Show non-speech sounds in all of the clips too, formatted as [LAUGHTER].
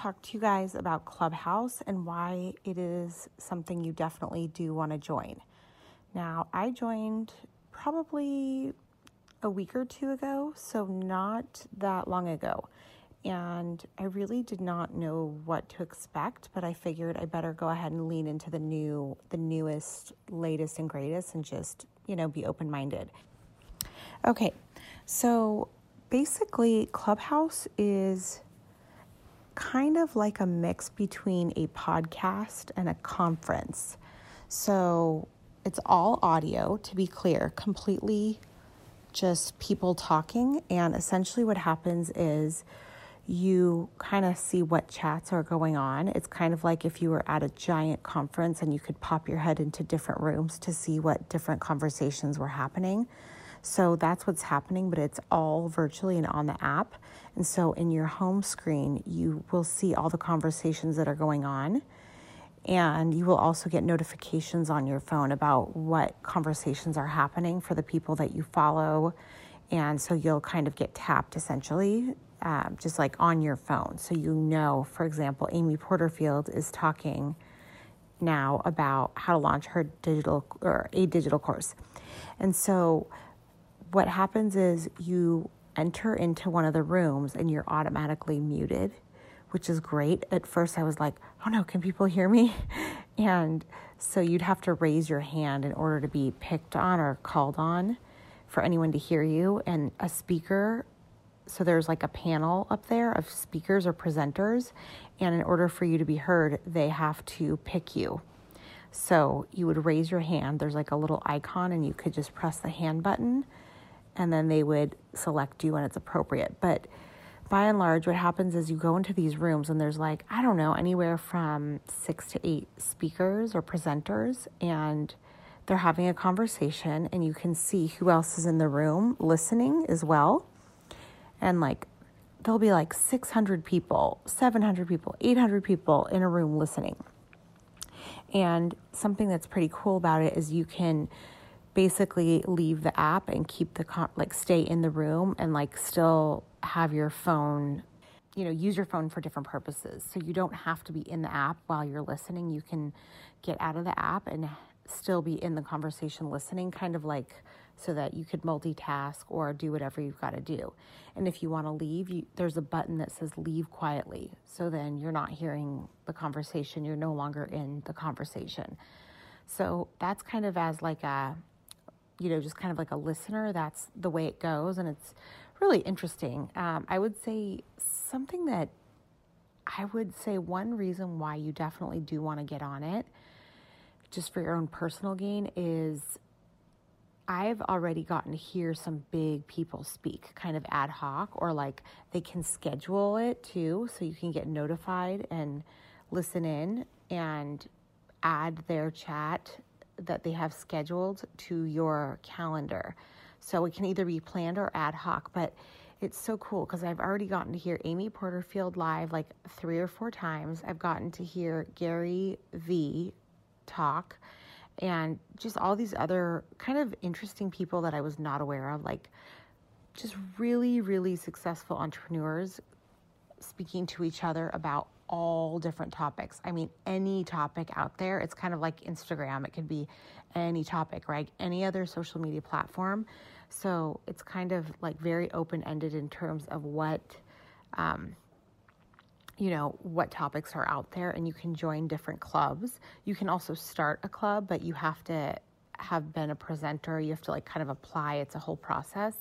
talk to you guys about Clubhouse and why it is something you definitely do want to join. Now, I joined probably a week or two ago, so not that long ago. And I really did not know what to expect, but I figured I better go ahead and lean into the new, the newest, latest, and greatest and just, you know, be open minded. Okay, so basically, Clubhouse is kind of like a mix between a podcast and a conference. So it's all audio, to be clear, completely just people talking. And essentially, what happens is you kind of see what chats are going on. It's kind of like if you were at a giant conference and you could pop your head into different rooms to see what different conversations were happening. So that's what's happening, but it's all virtually and on the app. And so in your home screen, you will see all the conversations that are going on. And you will also get notifications on your phone about what conversations are happening for the people that you follow. And so you'll kind of get tapped essentially, um, just like on your phone. So you know, for example, Amy Porterfield is talking now about how to launch her digital or a digital course. And so what happens is you enter into one of the rooms and you're automatically muted, which is great. At first, I was like, oh no, can people hear me? [LAUGHS] And so you'd have to raise your hand in order to be picked on or called on for anyone to hear you. And a speaker, so there's like a panel up there of speakers or presenters. And in order for you to be heard, they have to pick you. So you would raise your hand. There's like a little icon, and you could just press the hand button and then they would select you when it's appropriate. But by and large, what happens is you go into these rooms and there's like, I don't know, anywhere from six to eight speakers or presenters, and they're having a conversation, and you can see who else is in the room listening as well. And like, there'll be like 600 people, 700 people, 800 people in a room listening. And something that's pretty cool about it is you can basically leave the app and keep the con- like stay in the room and like still have your phone you know use your phone for different purposes. So you don't have to be in the app while you're listening. You can get out of the app and still be in the conversation listening kind of like so that you could multitask or do whatever you've got to do. And if you want to leave you, there's a button that says leave quietly. So then you're not hearing the conversation. You're no longer in the conversation. So that's kind of as like a you know, just kind of like a listener, that's the way it goes. And it's really interesting. Um, I would say something that I would say one reason why you definitely do want to get on it, just for your own personal gain, is I've already gotten to hear some big people speak kind of ad hoc, or like they can schedule it too, so you can get notified and listen in and add their chat that they have scheduled to your calendar. So it can either be planned or ad hoc, but it's so cool because I've already gotten to hear Amy Porterfield live like three or four times. I've gotten to hear Gary V talk and just all these other kind of interesting people that I was not aware of, like just really, really successful entrepreneurs speaking to each other about all different topics. I mean, any topic out there. It's kind of like Instagram, it could be any topic, right? Any other social media platform. So it's kind of like very open ended in terms of what, um, you know, what topics are out there, and you can join different clubs. You can also start a club, but you have to have been a presenter. You have to like kind of apply. It's a whole process.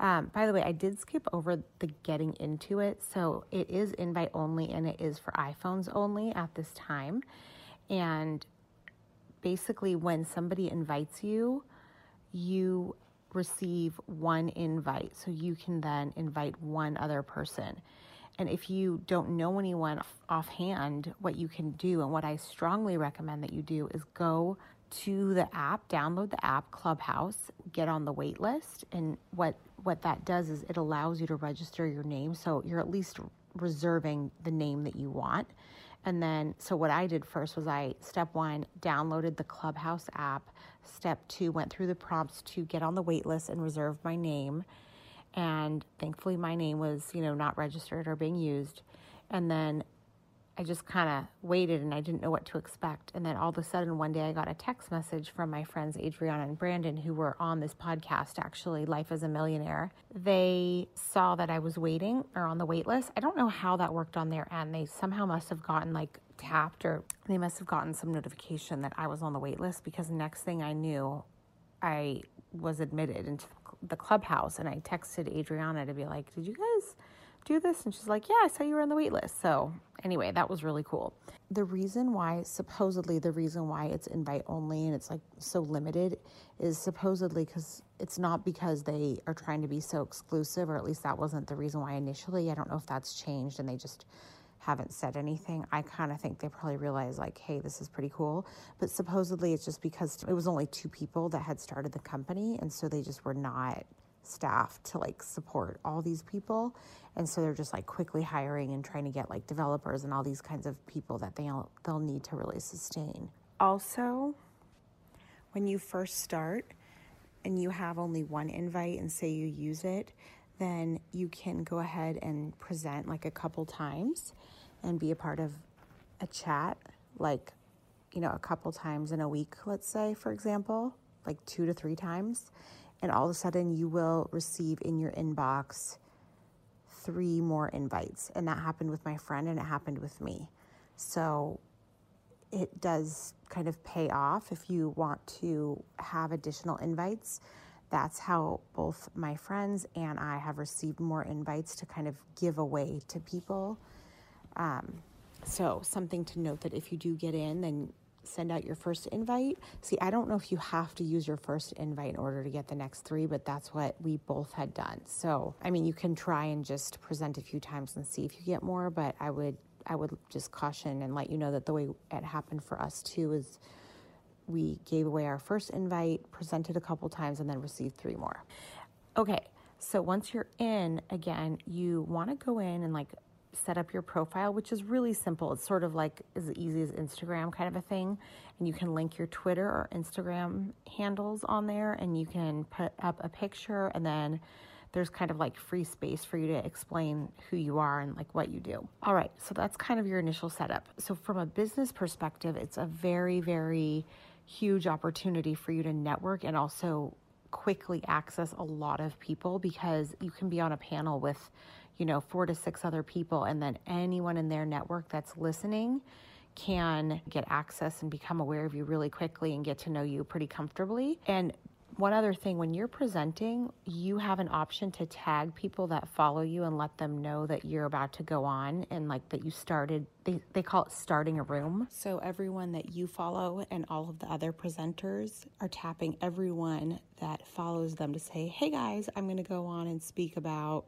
Um, by the way, I did skip over the getting into it. So it is invite only and it is for iPhones only at this time. And basically, when somebody invites you, you receive one invite. So you can then invite one other person. And if you don't know anyone offhand, what you can do and what I strongly recommend that you do is go to the app, download the app Clubhouse, get on the wait list. And what, what that does is it allows you to register your name. So you're at least reserving the name that you want. And then, so what I did first was I, step one, downloaded the Clubhouse app. Step two, went through the prompts to get on the wait list and reserve my name. And thankfully, my name was, you know, not registered or being used. And then I just kind of waited and I didn't know what to expect. And then all of a sudden, one day I got a text message from my friends Adriana and Brandon, who were on this podcast actually, Life as a Millionaire. They saw that I was waiting or on the wait list. I don't know how that worked on their end. They somehow must have gotten like tapped or they must have gotten some notification that I was on the wait list because next thing I knew, I was admitted into the clubhouse and I texted Adriana to be like, Did you guys do this? And she's like, Yeah, I saw you were on the wait list. So, anyway, that was really cool. The reason why, supposedly, the reason why it's invite only and it's like so limited is supposedly because it's not because they are trying to be so exclusive, or at least that wasn't the reason why initially. I don't know if that's changed and they just haven't said anything. I kind of think they probably realized, like, hey, this is pretty cool. But supposedly it's just because it was only two people that had started the company. And so they just were not staffed to like support all these people. And so they're just like quickly hiring and trying to get like developers and all these kinds of people that they'll, they'll need to really sustain. Also, when you first start and you have only one invite and say you use it, then you can go ahead and present like a couple times and be a part of a chat, like, you know, a couple times in a week, let's say, for example, like two to three times. And all of a sudden, you will receive in your inbox three more invites. And that happened with my friend and it happened with me. So it does kind of pay off if you want to have additional invites that's how both my friends and I have received more invites to kind of give away to people. Um, so, something to note that if you do get in, then send out your first invite. See, I don't know if you have to use your first invite in order to get the next three, but that's what we both had done. So, I mean, you can try and just present a few times and see if you get more, but I would I would just caution and let you know that the way it happened for us too is we gave away our first invite, presented a couple times, and then received three more. Okay, so once you're in, again, you want to go in and like set up your profile, which is really simple. It's sort of like as easy as Instagram kind of a thing. And you can link your Twitter or Instagram handles on there, and you can put up a picture, and then there's kind of like free space for you to explain who you are and like what you do. All right, so that's kind of your initial setup. So, from a business perspective, it's a very, very huge opportunity for you to network and also quickly access a lot of people because you can be on a panel with, you know, four to six other people, and then anyone in their network that's listening can get access and become aware of you really quickly and get to know you pretty comfortably. And one other thing when you're presenting, you have an option to tag people that follow you and let them know that you're about to go on and like that you started, they, they call it starting a room. So everyone that you follow and all of the other presenters are tapping everyone that follows them to say, hey guys, I'm going to go on and speak about,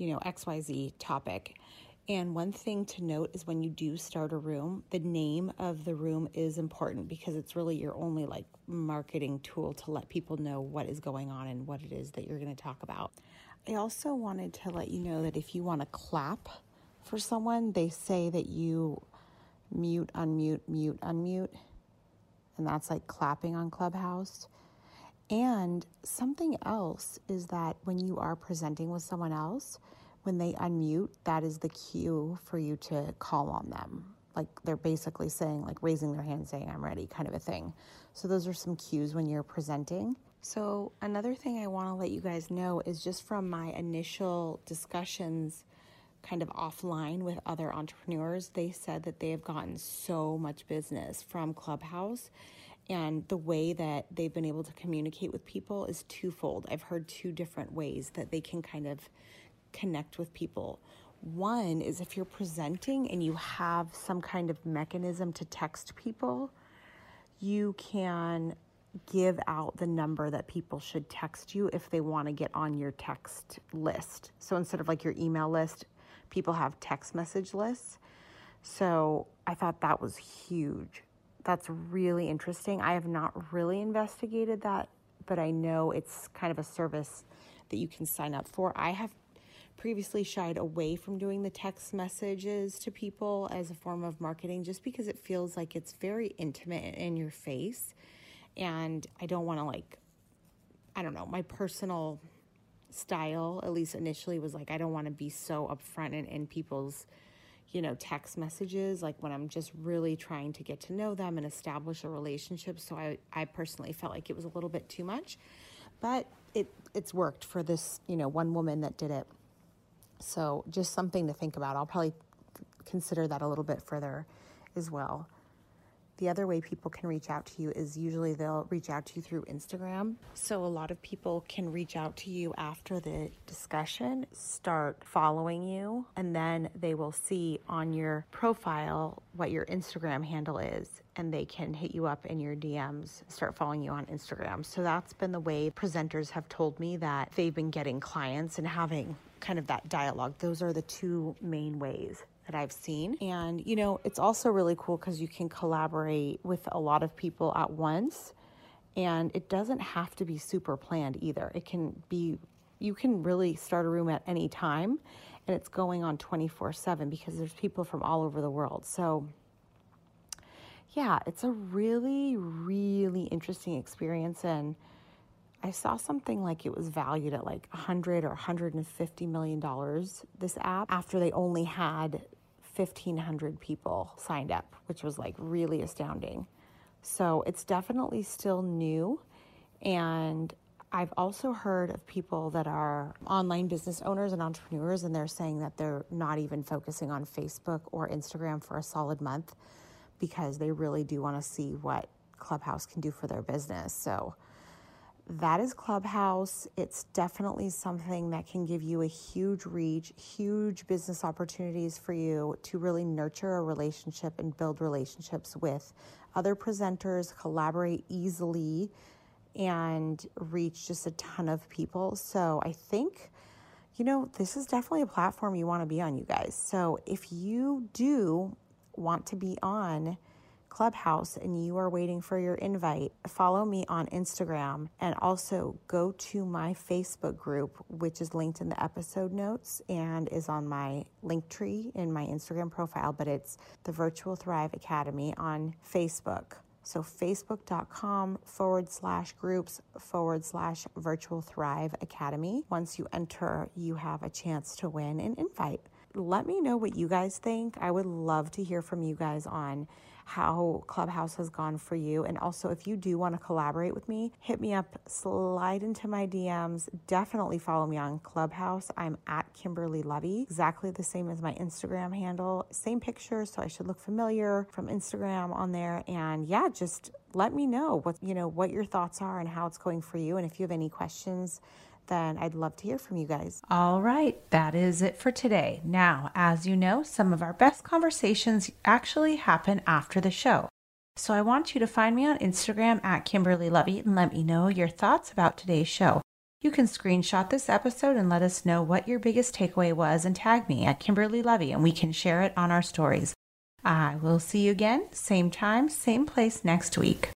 you know, XYZ topic. And one thing to note is when you do start a room, the name of the room is important because it's really your only like marketing tool to let people know what is going on and what it is that you're going to talk about. I also wanted to let you know that if you want to clap for someone, they say that you mute, unmute, mute, unmute. And that's like clapping on Clubhouse. And something else is that when you are presenting with someone else, when they unmute, that is the cue for you to call on them. Like they're basically saying, like raising their hand, saying, I'm ready, kind of a thing. So, those are some cues when you're presenting. So, another thing I want to let you guys know is just from my initial discussions, kind of offline with other entrepreneurs, they said that they have gotten so much business from Clubhouse. And the way that they've been able to communicate with people is twofold. I've heard two different ways that they can kind of connect with people. One is if you're presenting and you have some kind of mechanism to text people, you can give out the number that people should text you if they want to get on your text list. So instead of like your email list, people have text message lists. So I thought that was huge. That's really interesting. I have not really investigated that, but I know it's kind of a service that you can sign up for. I have previously shied away from doing the text messages to people as a form of marketing just because it feels like it's very intimate in your face. And I don't want to, like, I don't know, my personal style, at least initially, was like, I don't want to be so upfront and in people's, you know, text messages, like when I'm just really trying to get to know them and establish a relationship. So I, I personally felt like it was a little bit too much, but it, it's worked for this, you know, one woman that did it. So just something to think about. I'll probably consider that a little bit further as well. The other way people can reach out to you is usually they'll reach out to you through Instagram. So a lot of people can reach out to you after the discussion, start following you, and then they will see on your profile what your Instagram handle is and they can hit you up in your DMs, start following you on Instagram. So that's been the way presenters have told me that they've been getting clients and having kind of that dialogue. Those are the two main ways that I've seen. And, you know, it's also really cool because you can collaborate with a lot of people at once. And it doesn't have to be super planned either. It can be, you can really start a room at any time and it's going on 24 7 because there's people from all over the world. So, yeah, it's a really, really interesting experience. And I saw something like it was valued at like 100 or 150 million dollars this app after they only had 1500 people signed up, which was like really astounding. So, it's definitely still new and I've also heard of people that are online business owners and entrepreneurs, and they're saying that they're not even focusing on Facebook or Instagram for a solid month because they really do want to see what Clubhouse can do for their business. So, that is Clubhouse. It's definitely something that can give you a huge reach, huge business opportunities for you to really nurture a relationship and build relationships with other presenters, collaborate easily, and reach just a ton of people. So I think, you know, this is definitely a platform you want to be on, you guys. So if you do want to be on, Clubhouse and you are waiting for your invite, follow me on Instagram and also go to my Facebook group, which is linked in the episode notes and is on my link tree in my Instagram profile, but it's the Virtual Thrive Academy on Facebook. So, facebook.com forward slash groups forward slash virtual thrive academy. Once you enter, you have a chance to win an invite. Let me know what you guys think. I would love to hear from you guys on how Clubhouse has gone for you. And also, if you do want to collaborate with me, hit me up, slide into my DMs. Definitely follow me on Clubhouse. I'm at Kimberly Lovi, exactly the same as my Instagram handle. Same picture, so I should look familiar from Instagram on there. And yeah, just let me know what you know what your thoughts are and how it's going for you. And if you have any questions, then I'd love to hear from you guys. All right, that is it for today. Now, as you know, some of our best conversations actually happen after the show. So I want you to find me on Instagram at Kimberly Lovi and let me know your thoughts about today's show. You can screenshot this episode and let us know what your biggest takeaway was and tag me at Kimberly Lovi and we can share it on our stories. I will see you again, same time, same place next week.